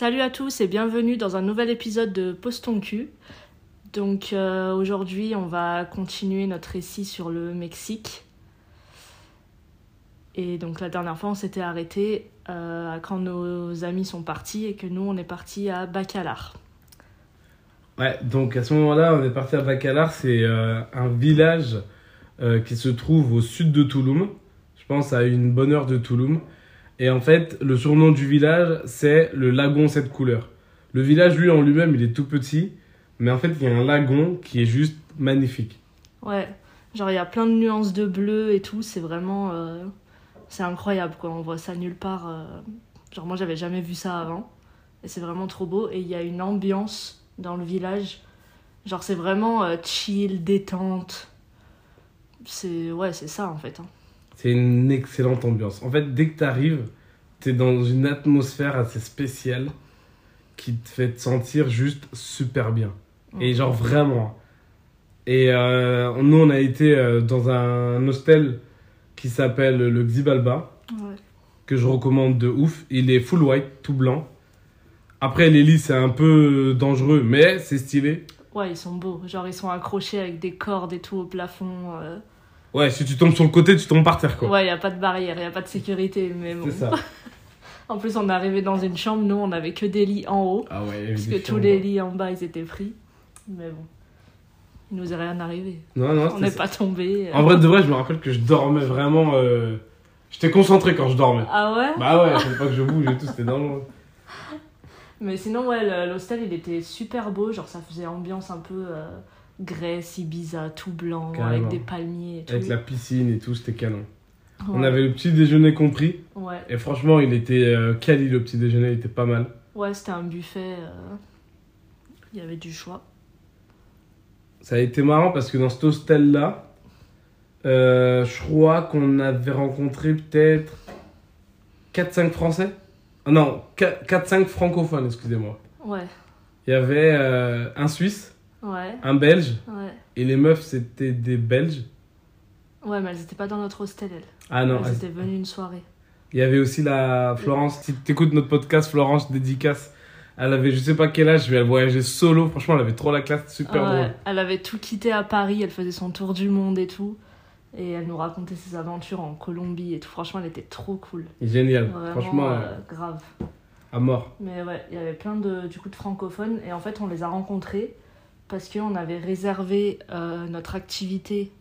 Salut à tous et bienvenue dans un nouvel épisode de Pose ton cul. Donc euh, aujourd'hui, on va continuer notre récit sur le Mexique. Et donc la dernière fois, on s'était arrêté euh, quand nos amis sont partis et que nous, on est partis à Bacalar. Ouais, donc à ce moment-là, on est parti à Bacalar. C'est euh, un village qui se trouve au sud de Touloum. Je pense à une bonne heure de Touloum. Et en fait, le surnom du village, c'est le lagon cette couleur. Le village, lui, en lui-même, il est tout petit. Mais en fait, il y a un lagon qui est juste magnifique. Ouais, genre il y a plein de nuances de bleu et tout, c'est vraiment. euh, c'est incroyable quoi, on voit ça nulle part. euh, Genre moi j'avais jamais vu ça avant. Et c'est vraiment trop beau. Et il y a une ambiance dans le village. Genre c'est vraiment euh, chill, détente. C'est. Ouais, c'est ça en fait. hein. C'est une excellente ambiance. En fait, dès que tu arrives, tu es dans une atmosphère assez spéciale qui te fait te sentir juste super bien. Et genre vraiment. Et euh, nous, on a été euh, dans un hostel qui s'appelle le Xibalba, Ouais. que je recommande de ouf. Il est full white, tout blanc. Après, les lits, c'est un peu dangereux, mais c'est stylé. Ouais, ils sont beaux. Genre ils sont accrochés avec des cordes et tout au plafond. euh. Ouais, si tu tombes sur le côté, tu tombes par terre, quoi. Ouais, y a pas de barrière, y a pas de sécurité. Mais bon. c'est ça. En plus, on est arrivé dans une chambre, nous on avait que des lits en haut. Ah ouais, il Parce que tous chambres. les lits en bas, ils étaient pris. Mais bon, il nous est rien arrivé. Non, non, On n'est pas tombé. En vrai, de vrai, je me rappelle que je dormais vraiment. euh, J'étais concentré quand je dormais. Ah ouais? Bah ouais, faut pas que je bouge et tout, c'était dangereux. Mais sinon, ouais, l'hostel, il était super beau. Genre, ça faisait ambiance un peu euh, Grèce, Ibiza, tout blanc, Carrément. avec des palmiers et tout. Avec la piscine et tout, c'était canon. On avait le petit déjeuner compris. Ouais, Et franchement, il était euh, quali le petit déjeuner, il était pas mal. ouais c'était un buffet. euh, Il y avait du choix. Ça a été marrant parce que dans cet hostel-là, euh, je crois qu'on avait rencontré peut-être 4-5 Français. Ah non, 4-5 francophones, excusez-moi. Ouais, Il y avait euh, un Suisse, ouais, un Belge, ouais. et les meufs, c'était des Belges. Ouais, mais elles étaient pas dans notre hostel, elles. Ah non, elles étaient venues une soirée. Il y avait aussi la Florence. Si tu écoutes notre podcast, Florence dédicace. Elle avait je sais pas quel âge, mais elle voyageait solo. Franchement, elle avait trop la classe, super Ouais, drôle. Elle avait tout quitté à Paris, elle faisait son tour du monde et tout. Et elle nous racontait ses aventures en Colombie et tout. Franchement, elle était trop cool. Génial. Franchement, euh, grave. à mort. Mais ouais, il y avait plein de, du coup, de francophones. Et en fait, on les a rencontrés parce qu'on avait réservé euh, notre activité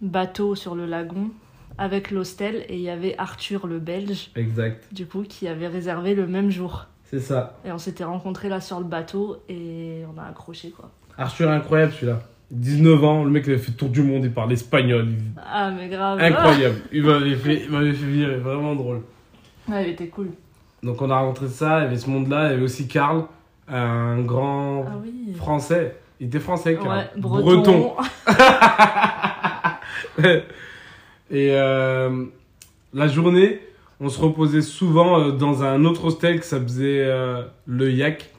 bateau sur le lagon avec l'hostel. Et il y avait Arthur, le belge, Exact. du coup, qui avait réservé le même jour. C'est ça. Et on s'était rencontrés là sur le bateau et on a accroché quoi. Arthur, incroyable celui-là. 19 ans, le mec il avait fait tour du monde, il parle espagnol. il- Ah, mais grave. Incroyable. Il m'avait fait, il m'avait fait virer, vraiment drôle. Ah, elle était cool. Donc on a rencontré ça, il y avait ce monde-là, il y avait aussi Karl, un grand Ah oui. français. Il était français, Karl. Ouais, breton. Et euh, la journée, on se reposait souvent euh, dans un autre hostel qui s'appelait euh, le Yak.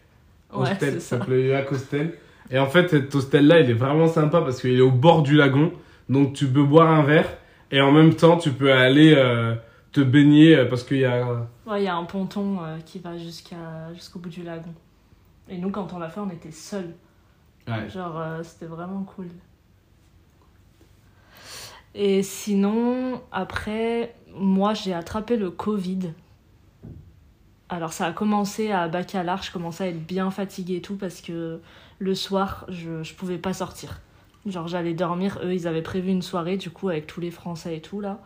Ouais, Hostel, c'est ça ça. s'appelait le Yak Hostel. Et en fait, cet hostel-là, il est vraiment sympa parce qu'il est au bord du lagon. Donc tu peux boire un verre et en même temps, tu peux aller euh, te baigner parce qu'il y a. Ouais, il y a un ponton qui va jusqu'à jusqu'au bout du lagon. Et nous, quand on l'a fait, on était seuls. Ouais. Genre, euh, c'était vraiment cool. Et sinon, après, moi, j'ai attrapé le Covid. Alors, ça a commencé à Bacalar, je commençais à être bien fatiguée et tout parce que le soir, je, je pouvais pas sortir. Genre, j'allais dormir. Eux, ils avaient prévu une soirée, du coup, avec tous les Français et tout, là.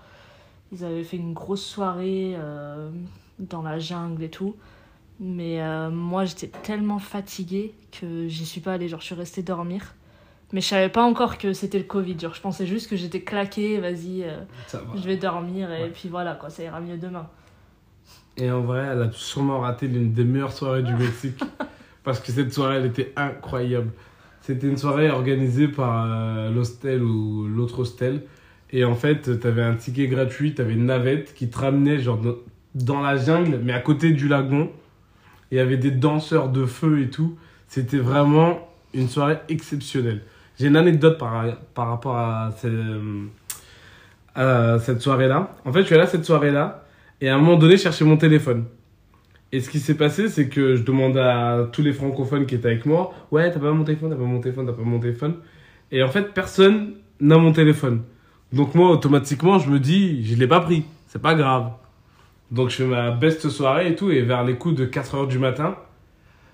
Ils avaient fait une grosse soirée euh, dans la jungle et tout. Mais euh, moi, j'étais tellement fatiguée que j'y suis pas allée. Genre, je suis restée dormir. Mais je savais pas encore que c'était le Covid. Genre, je pensais juste que j'étais claquée, vas-y, euh, va. je vais dormir et Ouais. puis voilà, quoi, ça ira mieux demain. Et en vrai, elle a sûrement raté l'une des meilleures soirées du Mexique. parce que cette soirée, elle était incroyable. C'était une soirée organisée par euh, l'hostel ou l'autre hostel. Et en fait, tu avais un ticket gratuit, tu avais une navette qui te ramenait genre dans, dans la jungle, mais à côté du lagon. Il y avait des danseurs de feu et tout. C'était vraiment une soirée exceptionnelle. J'ai une anecdote par, par rapport à, ce- à cette soirée-là. En fait, je suis allé à cette soirée-là et à un moment donné, je cherchais mon téléphone. Et ce qui s'est passé, c'est que je demandais à tous les francophones qui étaient avec moi Ouais, t'as pas mon téléphone, t'as pas mon téléphone, t'as pas mon téléphone. Et en fait, personne n'a mon téléphone. Donc moi, automatiquement, je me dis Je l'ai pas pris, c'est pas grave. Donc je fais ma best soirée et tout, et vers les coups de 4h du matin,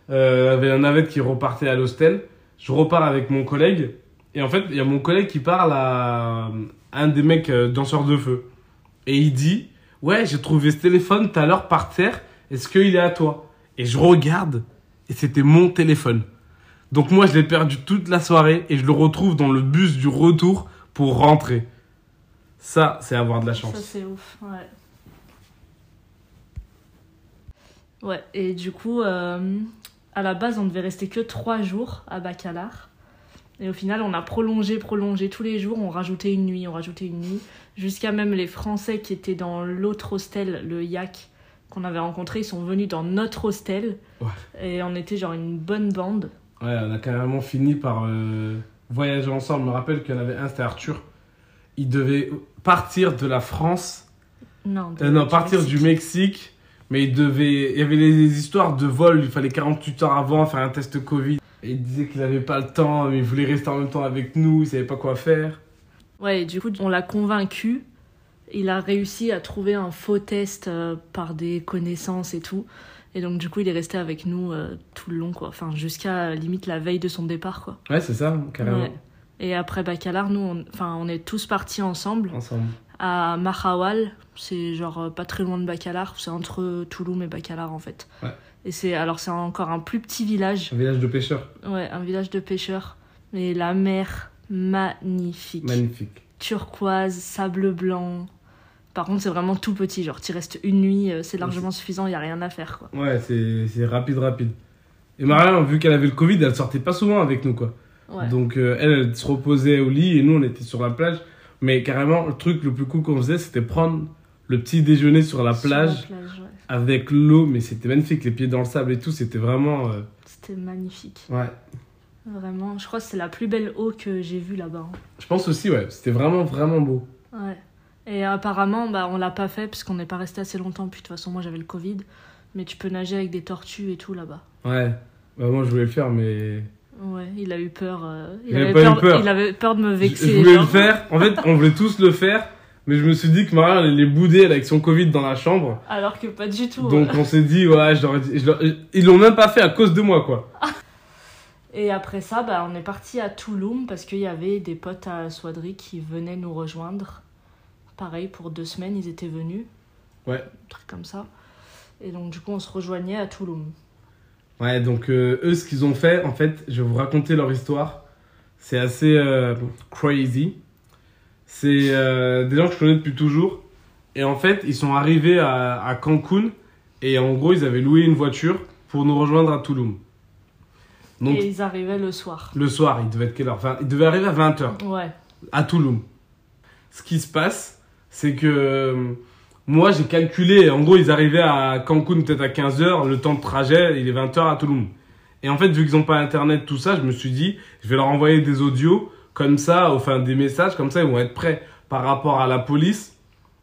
euh, il y avait un navette qui repartait à l'hostel. Je repars avec mon collègue, et en fait, il y a mon collègue qui parle à un des mecs euh, danseurs de feu. Et il dit Ouais, j'ai trouvé ce téléphone tout à l'heure par terre, est-ce qu'il est à toi? Et je regarde, et c'était mon téléphone. Donc moi, je l'ai perdu toute la soirée, et je le retrouve dans le bus du retour pour rentrer. Ça, c'est avoir de la chance. Ça, c'est ouf, ouais. Ouais, et du coup, euh, à la base, on devait rester que trois jours à Bacalar. Et au final, on a prolongé, prolongé tous les jours. On rajoutait une nuit, on rajoutait une nuit. Jusqu'à même les Français qui étaient dans l'autre hostel, le Yak, qu'on avait rencontré, ils sont venus dans notre hostel. Ouais. Et on était genre une bonne bande. Ouais, on a carrément fini par euh, voyager ensemble. Je me rappelle qu'il y en avait un, c'était Arthur. Il devait partir de la France, Non, de- euh, non, partir Mexique. du Mexique, mais il devait, il y avait des histoires de vol, il fallait 48 heures avant faire un test Covid. Et il disait qu'il n'avait pas le temps, mais il voulait rester en même temps avec nous, il savait pas quoi faire. Ouais, et du coup, on l'a convaincu. Il a réussi à trouver un faux test euh, par des connaissances et tout. Et donc, du coup, il est resté avec nous euh, tout le long, quoi. Enfin, jusqu'à limite la veille de son départ, quoi. Ouais, c'est ça, carrément. Ouais. Et après Bacalar, nous, on, enfin, on est tous partis ensemble Ensemble. À Mahawal. C'est genre euh, pas très loin de Bacalar. C'est entre Touloum et Bacalar, en fait. Ouais. Et c'est alors c'est encore un plus petit village. Un village de pêcheurs. Ouais, un village de pêcheurs. Mais la mer, magnifique Magnifique. turquoise, sable blanc. Par contre, c'est vraiment tout petit. Genre, tu restes une nuit, euh, c'est largement suffisant, il n'y a rien à faire, quoi. Ouais, c'est c'est rapide, rapide. Et Marianne, vu qu'elle avait le Covid, elle sortait pas souvent avec nous, quoi. Ouais. Donc euh, elle, elle se reposait au lit et nous, on était sur la plage. Mais carrément, le truc le plus cool qu'on faisait, c'était prendre le petit déjeuner sur la Sur plage la plage, ouais. avec l'eau. Mais c'était magnifique, les pieds dans le sable et tout. C'était vraiment. euh, C'était magnifique. Ouais. Vraiment, je crois que c'est la plus belle eau que j'ai vue là-bas. hein. Je pense aussi, ouais. C'était vraiment, vraiment beau. Ouais. Et apparemment, bah, on l'a pas fait parce qu'on n'est pas resté assez longtemps. Puis de toute façon, moi j'avais le Covid. Mais tu peux nager avec des tortues et tout là-bas. Ouais. Bah, moi, je voulais le faire, mais. Ouais, il a eu peur. euh, il, avait pas eu peur, il avait peur de me vexer. je voulais genre. le faire. En fait, on voulait tous le faire. Mais je me suis dit que elle allait bouder elle, avec son Covid dans la chambre. Alors que pas du tout. Donc on s'est dit, ouais, je leur ai dit- je leur- ils l'ont même pas fait à cause de moi, quoi. Et après ça, bah, on est parti à Touloum parce qu'il y avait des potes à Soidry qui venaient nous rejoindre. Pareil, pour deux semaines, ils étaient venus. Ouais. Un truc comme ça. Et donc, du coup, on se rejoignait à Touloum. Ouais, donc euh, eux, ce qu'ils ont fait, en fait, je vais vous raconter leur histoire. C'est assez euh, crazy. C'est euh, des gens que je connais depuis toujours. Et en fait, ils sont arrivés à, à Cancun. Et en gros, ils avaient loué une voiture pour nous rejoindre à Touloum. Donc, Et ils arrivaient le soir. le soir, il devait être quelle heure? Enfin, il devait arriver à 20h Ouais. à Touloum. Ce qui se passe, c'est que moi j'ai calculé, en gros ils arrivaient à Cancun peut-être à 15h, le temps de trajet il est 20h à Touloum. Et en fait vu qu'ils n'ont pas internet, tout ça, je me suis dit, je vais leur envoyer des audios comme ça, enfin des messages, comme ça ils vont être prêts par rapport à la police.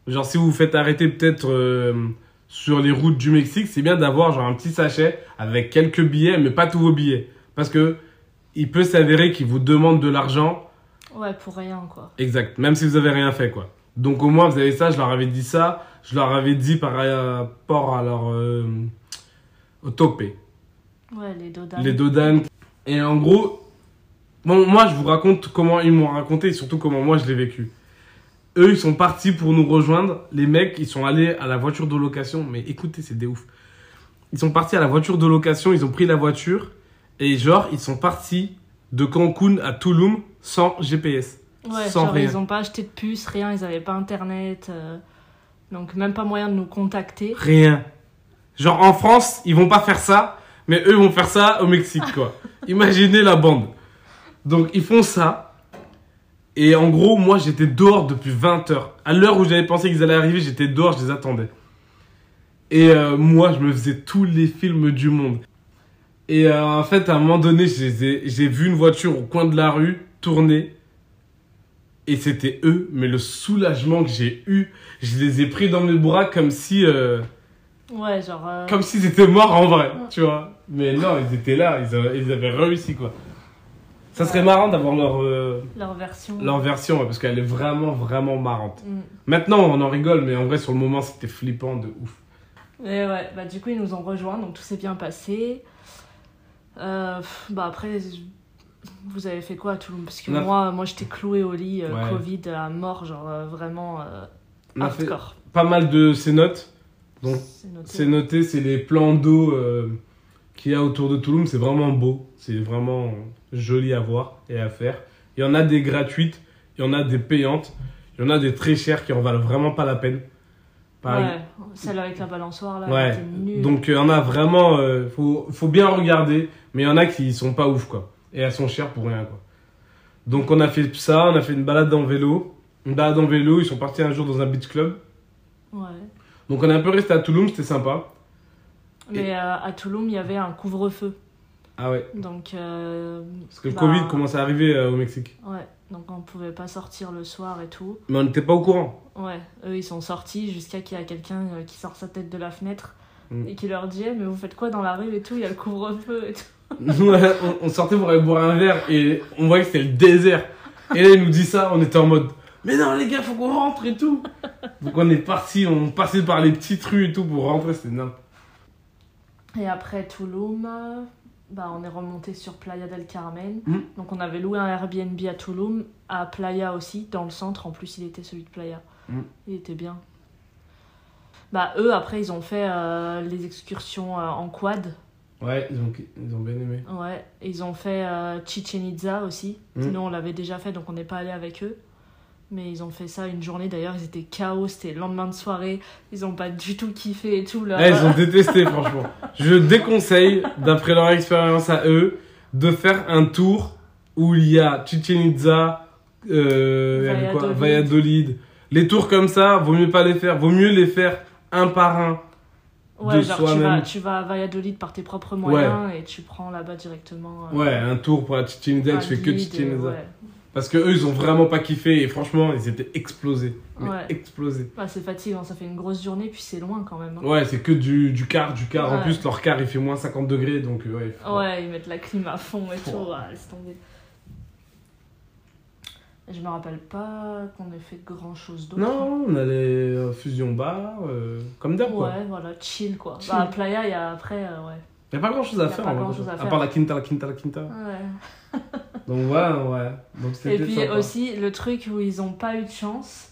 Genre si vous vous faites arrêter peut-être euh, sur les routes du Mexique, c'est bien d'avoir genre un petit sachet avec quelques billets, mais pas tous vos billets. Parce que il peut s'avérer qu'ils vous demandent de l'argent Ouais, pour rien, quoi. Exact, même si vous avez rien fait, quoi. Donc au moins, vous avez ça, je leur avais dit ça, je leur avais dit par rapport à leur... Euh, au topé, Ouais, les dodanes. les dodanes. Et en gros, bon, moi, je vous raconte comment ils m'ont raconté et surtout comment moi, je l'ai vécu. Eux, ils sont partis pour nous rejoindre. Les mecs, ils sont allés à la voiture de location. Mais écoutez, c'est des ouf. Ils sont partis à la voiture de location, ils ont pris la voiture. Et genre, ils sont partis de Cancun à Tulum sans GPS. Ouais, sans genre, rien. ils ont pas acheté de puce, rien, ils avaient pas internet. euh, Donc, même pas moyen de nous contacter. Rien. Genre en France, ils vont pas faire ça, mais eux vont faire ça au Mexique, quoi. Imaginez la bande. Donc ils font ça. Et en gros, moi j'étais dehors depuis 20 heures. À l'heure où j'avais pensé qu'ils allaient arriver, j'étais dehors, je les attendais. Et euh, moi, je me faisais tous les films du monde. Et euh, en fait, à un moment donné, j'ai vu une voiture au coin de la rue tourner. Et c'était eux, mais le soulagement que j'ai eu, je les ai pris dans mes bras comme si, euh, Ouais, genre. euh, Comme s'ils étaient morts en vrai, tu vois. Mais non, ils étaient là, ils avaient, ils avaient réussi quoi. Ça serait Ouais. marrant d'avoir leur, euh, Leur version. leur version, ouais, parce qu'elle est vraiment, vraiment marrante. Mm. Maintenant, on en rigole, mais en vrai, sur le moment, c'était flippant de ouf. Et ouais, bah du coup ils nous ont rejoints, donc tout s'est bien passé. Bah après, vous avez fait quoi à Toulouse Parce que a- moi, moi j'étais clouée au lit, euh, Ouais. Covid à mort, genre euh, vraiment euh, On a fait hardcore. pas mal de ces notes. Donc, C'est noté. c'est les plans d'eau qu'il y a autour de Toulouse. C'est vraiment beau, c'est vraiment joli à voir et à faire. Il y en a des gratuites, il y en a des payantes, il y en a des très chères qui en valent vraiment pas la peine. Par Ouais, celle avec la balançoire là, Ouais, elle était nulle. Donc il y en a vraiment, faut, faut bien regarder, mais il y en a qui sont pas ouf quoi. Et elles sont chères pour rien quoi. Donc on a fait ça, on a fait une balade en vélo. Une balade en vélo, ils sont partis un jour dans un beach club. Ouais. Donc on est un peu resté à Toulouse, c'était sympa. Mais euh, à Toulouse, il y avait un couvre-feu. Ah ouais, Donc, euh, parce que le Bah. Covid commence à arriver euh, au Mexique. ouais, donc on pouvait pas sortir le soir et tout. Mais on n'était pas au courant. Ouais, eux ils sont sortis jusqu'à qu'il y a quelqu'un qui sort sa tête de la fenêtre Mm. et qui leur dit Eh, Mais vous faites quoi dans la rue et tout Il y a le couvre-feu et tout. Ouais, on, sortait pour aller boire un verre et on voyait que c'était le désert. Et là il nous dit ça, on était en mode Mais non les gars, faut qu'on rentre et tout. Donc on est parti, on passait par les petites rues et tout pour rentrer, c'était n'importe Et après Tulum, euh, bah, on est remonté sur Playa del Carmen. Mm. Donc on avait loué un Airbnb à Tulum, à Playa aussi, dans le centre. En plus, il était celui de Playa. Mm. Il était bien. Bah eux, après, ils ont fait euh, les excursions euh, en quad. Ouais, ils ont, ils ont bien aimé. Ouais, ils ont fait euh, Chichen Itza aussi. Mm. Nous, on l'avait déjà fait, donc on n'est pas allé avec eux. Mais ils ont fait ça une journée. D'ailleurs, ils étaient chaos. C'était le lendemain de soirée. Ils ont pas du tout kiffé et tout. Là. Eh, ils ont détesté, franchement. Je déconseille, d'après leur expérience à eux, de faire un tour où il y a Chichen Itza, euh, quoi. Valladolid. Les tours comme ça, vaut mieux pas les faire. Vaut mieux les faire un par un. Ouais, de genre tu vas, tu vas à Valladolid par tes propres moyens et tu prends là-bas directement. euh, Ouais, un tour pour la un tu fais que Itza. ouais. Parce que eux, ils ont vraiment pas kiffé et franchement, ils étaient explosés. Mais Ouais. explosés. Bah, c'est fatigant, ça fait une grosse journée, puis c'est loin quand même. hein. Ouais, c'est que du, du quart, du quart. En plus, leur quart, il fait moins 50 degrés, donc euh, ouais. faut- Ouais, ils mettent la clim à fond et tout, laisse tomber. Je me rappelle pas qu'on ait fait grand chose d'autre. Non, on allait euh, fusion bar, euh, comme d'hab. Ouais, voilà, chill quoi. Chill. Bah, à Playa, il y a après, euh, ouais. Y a pas grand chose à a faire. pas à À part la quinta, la quinta, la quinta. Ouais. Donc voilà, ouais. Donc Et puis sympa. aussi, le truc où ils ont pas eu de chance,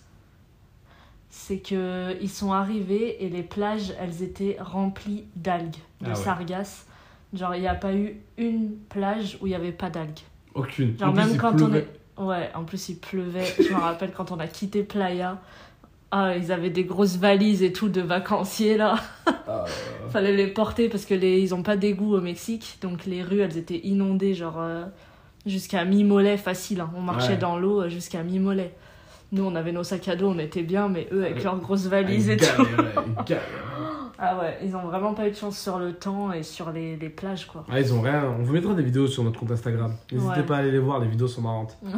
c'est que ils sont arrivés et les plages, elles étaient remplies d'algues, de Ah ouais. sargasses. Genre, il n'y a pas eu une plage où il n'y avait pas d'algues. Aucune. Genre, En même il quand on est. Ouais, en plus, il pleuvait. Je me rappelle quand on a quitté Playa. Ah, ils avaient des grosses valises et tout de vacanciers là. Ah, Fallait les porter parce que les... ils ont pas d'égout au Mexique. Donc les rues, elles étaient inondées, genre euh, jusqu'à mi-mollet facile. hein. On marchait Ouais. dans l'eau euh, jusqu'à mi-mollet. Nous, on avait nos sacs à dos, on était bien, mais eux, avec leurs grosses valises et tout. Ah ouais, ils ont vraiment pas eu de chance sur le temps et sur les, les plages, quoi. Ah, ils ont rien. On vous mettra des vidéos sur notre compte Instagram. N'hésitez Ouais. pas à aller les voir, les vidéos sont marrantes. Ouais.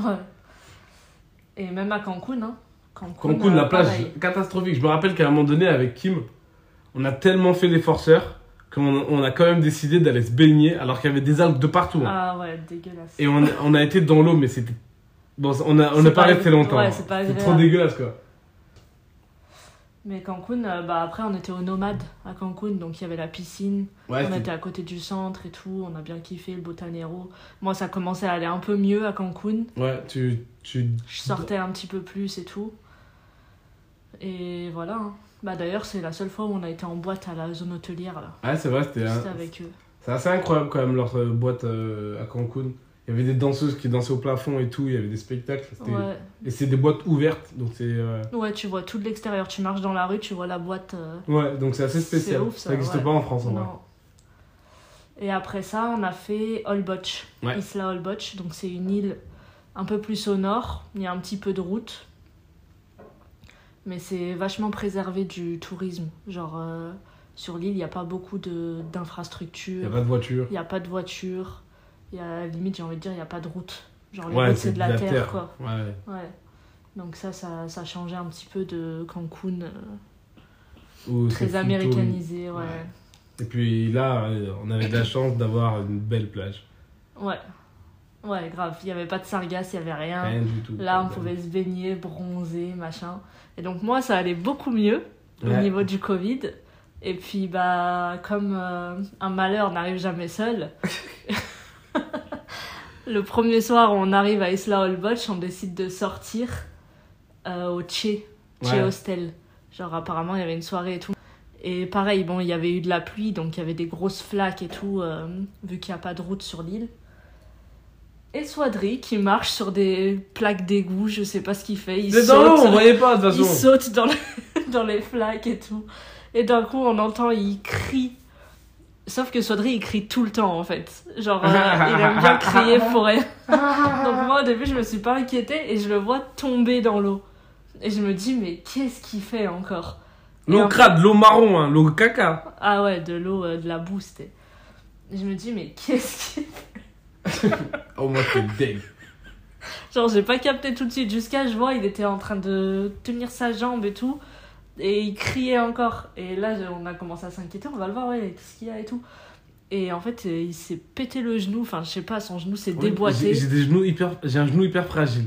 Et même à Cancun, hein. Cancun, Cancun, euh, la plage, pareil. catastrophique. Je me rappelle qu'à un moment donné, avec Kim, on a tellement fait les forceurs qu'on on a quand même décidé d'aller se baigner alors qu'il y avait des algues de partout. hein. Ah ouais, dégueulasse. Et on, on a été dans l'eau, mais c'était. Bon, on a- on pas pas resté longtemps. ouais, c'est pas trop dégueulasse, quoi. Mais Cancun, euh, bah après, on était au Nomade à Cancun, donc il y avait la piscine. Ouais, on était à côté du centre et tout, on a bien kiffé le Botanero. Moi, ça commençait à aller un peu mieux à Cancun. ouais tu, tu. Je sortais un petit peu plus et tout. Et voilà. hein. Bah d'ailleurs, c'est la seule fois où on a été en boîte à la zone hôtelière là. Ouais, c'est vrai, c'était. un- Juste avec eux. C'est assez incroyable quand même leur boîte euh, à Cancun. Il y avait des danseuses qui dansaient au plafond et tout, il y avait des spectacles. Ouais. Et c'est des boîtes ouvertes, donc c'est. euh, ouais, tu vois tout de l'extérieur. Tu marches dans la rue, tu vois la boîte. euh, Ouais, donc c'est assez spécial. ouf, ça, n'existe ouais. pas en France en vrai. Non. Et après ça, on a fait Holbox. Ouais. Isla Holbox. Donc c'est une île un peu plus au nord. Il y a un petit peu de route. Mais c'est vachement préservé du tourisme. Genre, euh, sur l'île, il n'y a pas beaucoup de- Il n'y a d'infrastructures. pas de voiture. Il n'y a pas de voiture. Il y a, limite, j'ai envie de dire, il n'y a pas de route. Genre, les Ouais, routes, c'est de la, terre, quoi. Ouais. Ouais. Donc ça, ça, ça changeait un petit peu de Cancun. euh. Où Très américanisé, ouais. Ouais. Et puis là, euh, on avait de la chance d'avoir une belle plage. Ouais. Ouais, grave. Il n'y avait pas de sargasse, il n'y avait rien. Rien du tout. Là, on pouvait se baigner, bronzer, machin. Et donc, moi, ça allait beaucoup mieux au Ouais. niveau du Covid. Et puis, bah, comme euh, un malheur n'arrive jamais seul, le premier soir, on arrive à Isla Holbox, on décide de sortir euh, au Che, Che Ouais. Hostel. Genre, apparemment, il y avait une soirée et tout. Et pareil, bon, il y avait eu de la pluie, donc il y avait des grosses flaques et tout, euh, vu qu'il n'y a pas de route sur l'île. Et Swadri qui marche sur des plaques d'égout, je sais pas ce qu'il fait. Il dans l'eau, saute, on voyait pas de toute il saute dans, les- dans les flaques et tout. Et d'un coup, on entend, il crie. Sauf que Swadri, il crie tout le temps en fait. Genre, euh, il aime bien crier pour rien. Donc moi, au début, je me suis pas inquiétée et je le vois tomber dans l'eau. Et je me dis, mais qu'est-ce qu'il fait encore? L'eau en- crade, l'eau marron, hein, l'eau caca. Ah ouais, de l'eau, euh, de la boue, c'était. Et je me dis, mais qu'est-ce qu'il Oh, moi, c'est deg. Genre, j'ai pas capté tout de suite. Jusqu'à, je vois, il était en train de tenir sa jambe et tout. Et il criait encore. Et là, on a commencé à s'inquiéter. On va le voir, ouais, qu'est-ce qu'il y a et tout. Et en fait, il s'est pété le genou. Enfin, je sais pas, son genou s'est J'ai déboîté. j'ai des genoux hyper, j'ai un genou hyper fragile.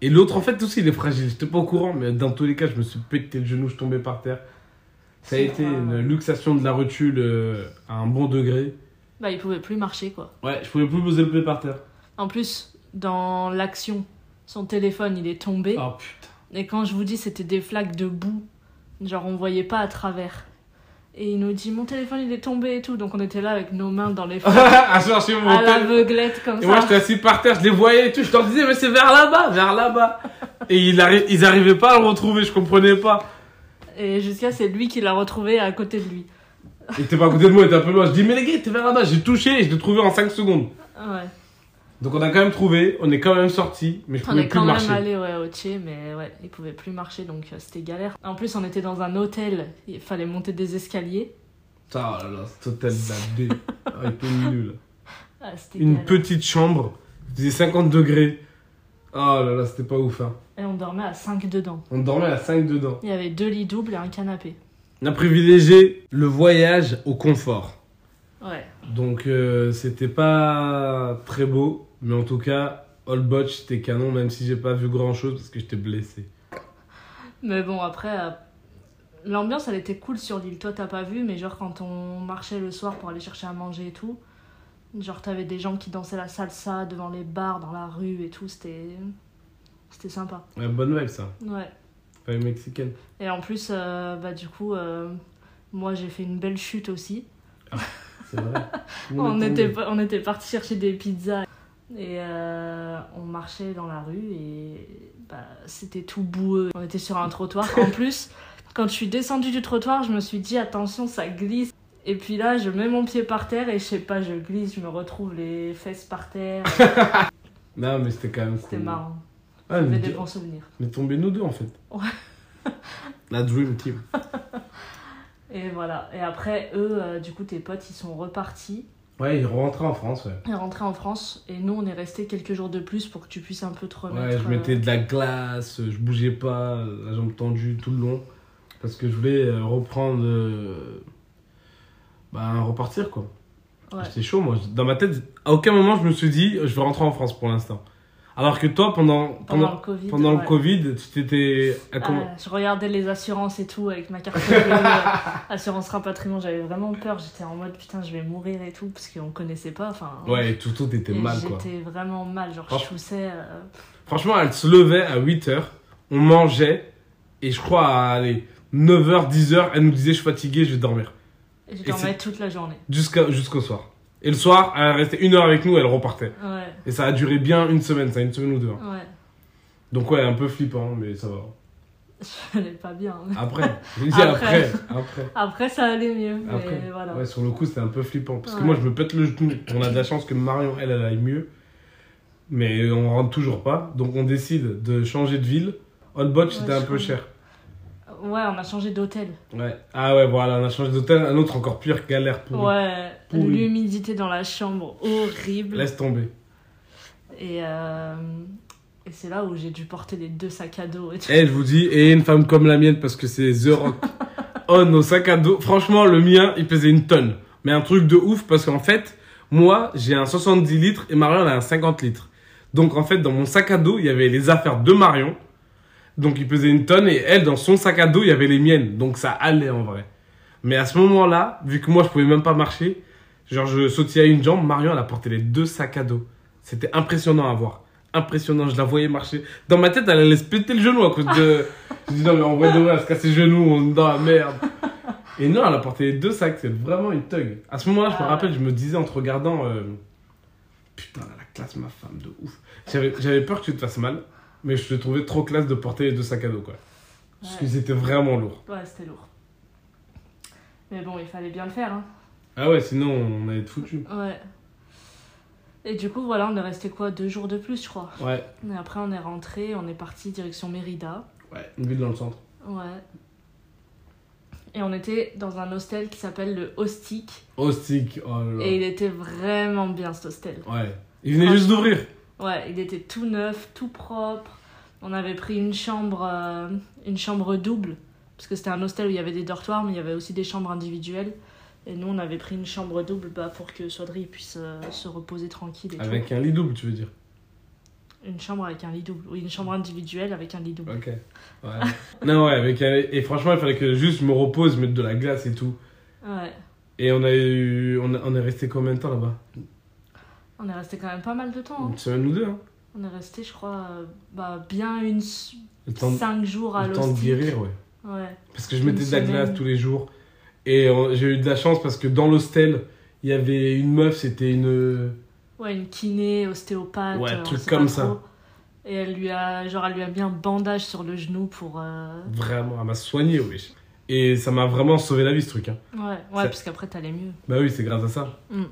Et l'autre, en fait, aussi, il est fragile. J'étais pas au courant, mais dans tous les cas, je me suis pété le genou, je tombais par terre. Ça a été une luxation de la rotule euh, à un bon degré. Bah, il pouvait plus marcher, quoi. Ouais, je pouvais plus poser le pied par terre. En plus, dans l'action, son téléphone, il est tombé. Oh putain. Et quand je vous dis, c'était des flaques de boue. Genre, on voyait pas à travers. Et il nous dit, mon téléphone, il est tombé et tout. Donc, on était là avec nos mains dans les flaques. à chercher mon à l'aveuglette, comme Et ça. moi, j'étais assis par terre, je les voyais et tout. Je leur disais, mais c'est vers là-bas, vers là-bas. Et ils, arri- ils arrivaient pas à le retrouver, je comprenais pas. Et jusqu'à c'est lui qui l'a retrouvé à côté de lui. Il était pas à côté de moi, il était un peu loin. Je dis, mais les gars, t'es vers là-bas. J'ai touché et je l'ai trouvé en 5 secondes. Ouais. Donc on a quand même trouvé, on est quand même sorti, mais je On pouvais est plus quand même marcher. allé ouais, au Tché, mais ouais, il pouvait plus marcher donc euh, c'était galère. En plus, on était dans un hôtel, il fallait monter des escaliers. Ah là là, cet hôtel de la. Ah, il était nul. Ah, Une galère. petite chambre, il faisait 50 degrés. Oh là là, c'était pas ouf. Hein. Et on dormait à 5 dedans. On dormait à 5 dedans. Il y avait deux lits doubles et un canapé. On a privilégié le voyage au confort. Ouais. Donc euh, c'était pas très beau, mais en tout cas, All Botch c'était canon, même si j'ai pas vu grand chose parce que j'étais blessé. Mais bon, après, euh, l'ambiance elle était cool sur l'île. Toi, t'as pas vu, mais genre quand on marchait le soir pour aller chercher à manger et tout, genre t'avais des gens qui dansaient la salsa devant les bars, dans la rue et tout, c'était. C'était sympa. Ouais, bonne vibe ça, Ouais. pas mexicaine. Et en plus, euh, bah, du coup, euh, moi j'ai fait une belle chute aussi. C'est vrai. On était, on était parti chercher des pizzas et euh, on marchait dans la rue et bah, c'était tout boueux. On était sur un trottoir. En plus, quand je suis descendue du trottoir, je me suis dit attention, ça glisse. Et puis là, je mets mon pied par terre et je sais pas, je glisse, je me retrouve les fesses par terre. Non, mais c'était quand même cool. C'était marrant. Ah, J'avais mais, des bons souvenirs. mais tombez nous deux en fait. Ouais. La Dream Team. Et voilà. Et après, eux, euh, du coup, tes potes, ils sont repartis. Ouais, il rentrait en France, ouais. Ils rentraient en France et nous, on est restés quelques jours de plus pour que tu puisses un peu te remettre. Ouais, je mettais euh, de la glace, je bougeais pas, la jambe tendue tout le long. Parce que je voulais euh, reprendre. euh, Bah, repartir quoi. Ouais. C'était chaud, moi. Dans ma tête, à aucun moment je me suis dit, je vais rentrer en France pour l'instant. Alors que toi, pendant, pendant, pendant, le Covid. pendant ouais. le Covid, tu t'étais. à comment- je regardais les assurances et tout avec ma carte bleue, euh, assurance rapatriement, j'avais vraiment peur. J'étais en mode putain, je vais mourir et tout parce qu'on connaissait pas. Enfin, Ouais, tout, tout était et mal quoi. J'étais vraiment mal, genre je toussais. euh, Franchement, elle se levait à 8h, on mangeait, et je crois à aller 9h, 10h, elle nous disait je suis fatiguée, je vais dormir. et je Et dormais toute la journée. Jusqu'au soir. Et le soir, elle restait une heure avec nous, elle repartait. Ouais, Et ça a duré bien une semaine, ça, une semaine ou deux. hein. ouais. Donc ouais, un peu flippant, mais ça va. Je n'allais pas bien. Après, je dis après, Après. après. Après, ça allait mieux. Mais Après. voilà. Ouais, sur le coup, c'était un peu flippant. Parce que Ouais. moi, je me pète le genou. On a de la chance que Marion, elle, elle aille mieux. Mais on rentre toujours pas. Donc on décide de changer de ville. Hotbot, Ouais, c'était un je peu comprends. cher. Ouais, on a changé d'hôtel. Ouais. Ah ouais, voilà, on a changé d'hôtel. Un autre encore pire, galère pour Ouais, Pourri. l'humidité dans la chambre, horrible. Laisse tomber. Et, euh, et c'est là où j'ai dû porter les deux sacs à dos et tout. Eh, je vous dis, et une femme comme la mienne, parce que c'est The Rock. Oh, nos sacs à dos. Franchement, le mien, il pesait une tonne. Mais un truc de ouf parce qu'en fait, moi, j'ai un 70 litres et Marion, elle a un 50 litres. Donc, en fait, dans mon sac à dos, il y avait les affaires de Marion. Donc, il pesait une tonne et elle, dans son sac à dos, il y avait les miennes. Donc, ça allait en vrai. Mais à ce moment-là, vu que moi, je pouvais même pas marcher, genre, je sautillais à une jambe, Marion, elle a porté les deux sacs à dos. C'était impressionnant à voir. Impressionnant, je la voyais marcher. Dans ma tête, elle allait se péter le genou à cause de. Je dis non, mais en vrai de vrai, elle se casse les genoux, on est dans la merde. Et non, elle a porté les deux sacs, c'est vraiment une thug. À ce moment-là, je me Ah rappelle, je me disais en te regardant, euh, putain, elle a la classe, ma femme, de ouf. J'avais j'avais peur que tu te fasses mal, mais je te trouvais trop classe de porter les deux sacs à dos, quoi. Parce Ouais. qu'ils étaient vraiment lourds. Ouais, c'était lourd. Mais bon, il fallait bien le faire. Hein. Ah ouais, sinon, on allait être foutus. Ouais. Et du coup, voilà, on est resté quoi Deux jours de plus, je crois. Ouais, Et après, on est rentré, on est parti direction Mérida. ouais, une ville dans le centre. Ouais. Et on était dans un hostel qui s'appelle le Hostic. Hostique, oh là là. Et il était vraiment bien cet hostel. Ouais. Il venait juste d'ouvrir. Ouais, il était tout neuf, tout propre. On avait pris une chambre, euh, une chambre double, parce que c'était un hostel où il y avait des dortoirs, mais il y avait aussi des chambres individuelles. Et nous, on avait pris une chambre double bah, pour que Sodri puisse euh, se reposer tranquille. Et tout. Avec un lit double, tu veux dire? Une chambre avec un lit double. Oui, une chambre individuelle avec un lit double. Ok. Ouais. non, ouais, avec un... Et franchement, il fallait que juste je me repose, mettre de la glace et tout. Ouais. Et on a eu... On, a- on est resté combien de temps là-bas? On est resté quand même pas mal de temps. hein. Une semaine ou deux, hein On est resté, je crois, euh, bah, bien une... Le temps, de- 5 jours à le temps de guérir, ouais. Ouais. Parce que je Une mettais de la glace tous les jours. Et euh, j'ai eu de la chance parce que dans l'hostel, il y avait une meuf, c'était une. Ouais, une kiné, ostéopathe. Ouais, euh, on truc comme ça. trop. Et elle lui a, genre, elle lui a mis un bandage sur le genou pour. euh, Vraiment, elle m'a soigné, oui. Et ça m'a vraiment sauvé la vie ce truc. Hein. Ouais, ouais, Ça- parce qu'après t'allais mieux. Bah oui, c'est grâce à ça. Donc,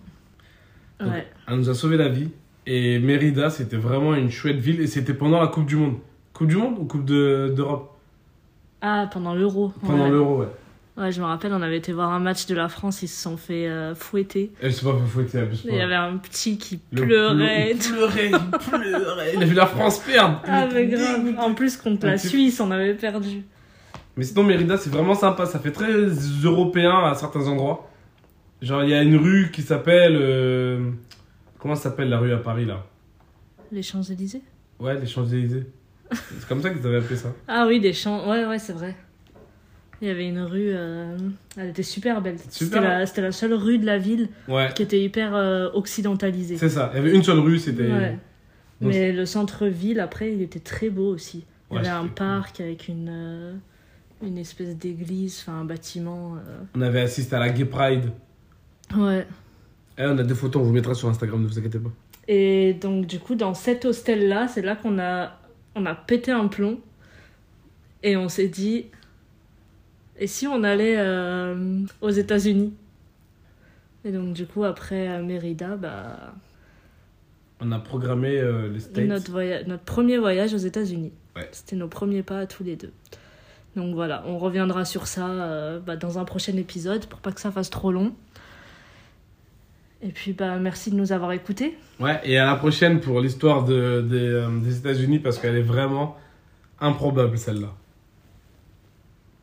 Ouais. Elle nous a sauvé la vie. Et Mérida, c'était vraiment une chouette ville. Et c'était pendant la Coupe du Monde. Coupe du Monde ou Coupe de- d'Europe? Ah, pendant l'euro. Pendant ouais. l'Euro, ouais. Ouais, je me rappelle, on avait été voir un match de la France, ils se sont fait euh, fouetter. Elle s'est pas fait fouetter, abuse Il y avait un petit qui Le pleurait. pleu- Il pleurait, il pleurait. Il a vu la France perdre. Ah, mais grave. En plus, contre la Suisse, on avait perdu. Mais sinon, Mérida, c'est vraiment sympa. Ça fait très européen à certains endroits. Genre, il y a une rue qui s'appelle. euh, Comment s'appelle la rue à Paris, là? Les Champs-Élysées? Ouais, les Champs-Élysées. C'est comme ça qu'ils avaient appelé ça. Ah oui, des champs. Ouais, ouais, c'est vrai. Il y avait une rue, euh, elle était super belle. C'était la, seule rue de la ville Ouais, qui était hyper euh, occidentalisée. c'est ça. Il y avait une seule rue, c'était. Ouais. Mais le centre-ville, après, il était très beau aussi. Il y avait un parc avec une, euh, une espèce d'église, enfin un bâtiment. On avait assisté à la Gay Pride. Ouais. Eh, on a des photos, on vous mettra sur Instagram, ne vous inquiétez pas. Et donc, du coup, dans cet hostel-là, c'est là qu'on a, on a pété un plomb. Et on s'est dit, et si on allait euh, aux États-Unis? Et donc, du coup, après euh, Mérida, bah, On a programmé euh, les States. notre, notre premier voyage aux États-Unis. Ouais. C'était nos premiers pas à tous les deux. Donc voilà, on reviendra sur ça euh, bah, dans un prochain épisode pour pas que ça fasse trop long. Et puis, bah, merci de nous avoir écoutés. Ouais, et à la prochaine pour l'histoire de, des, euh, des États-Unis parce qu'elle est vraiment improbable celle-là.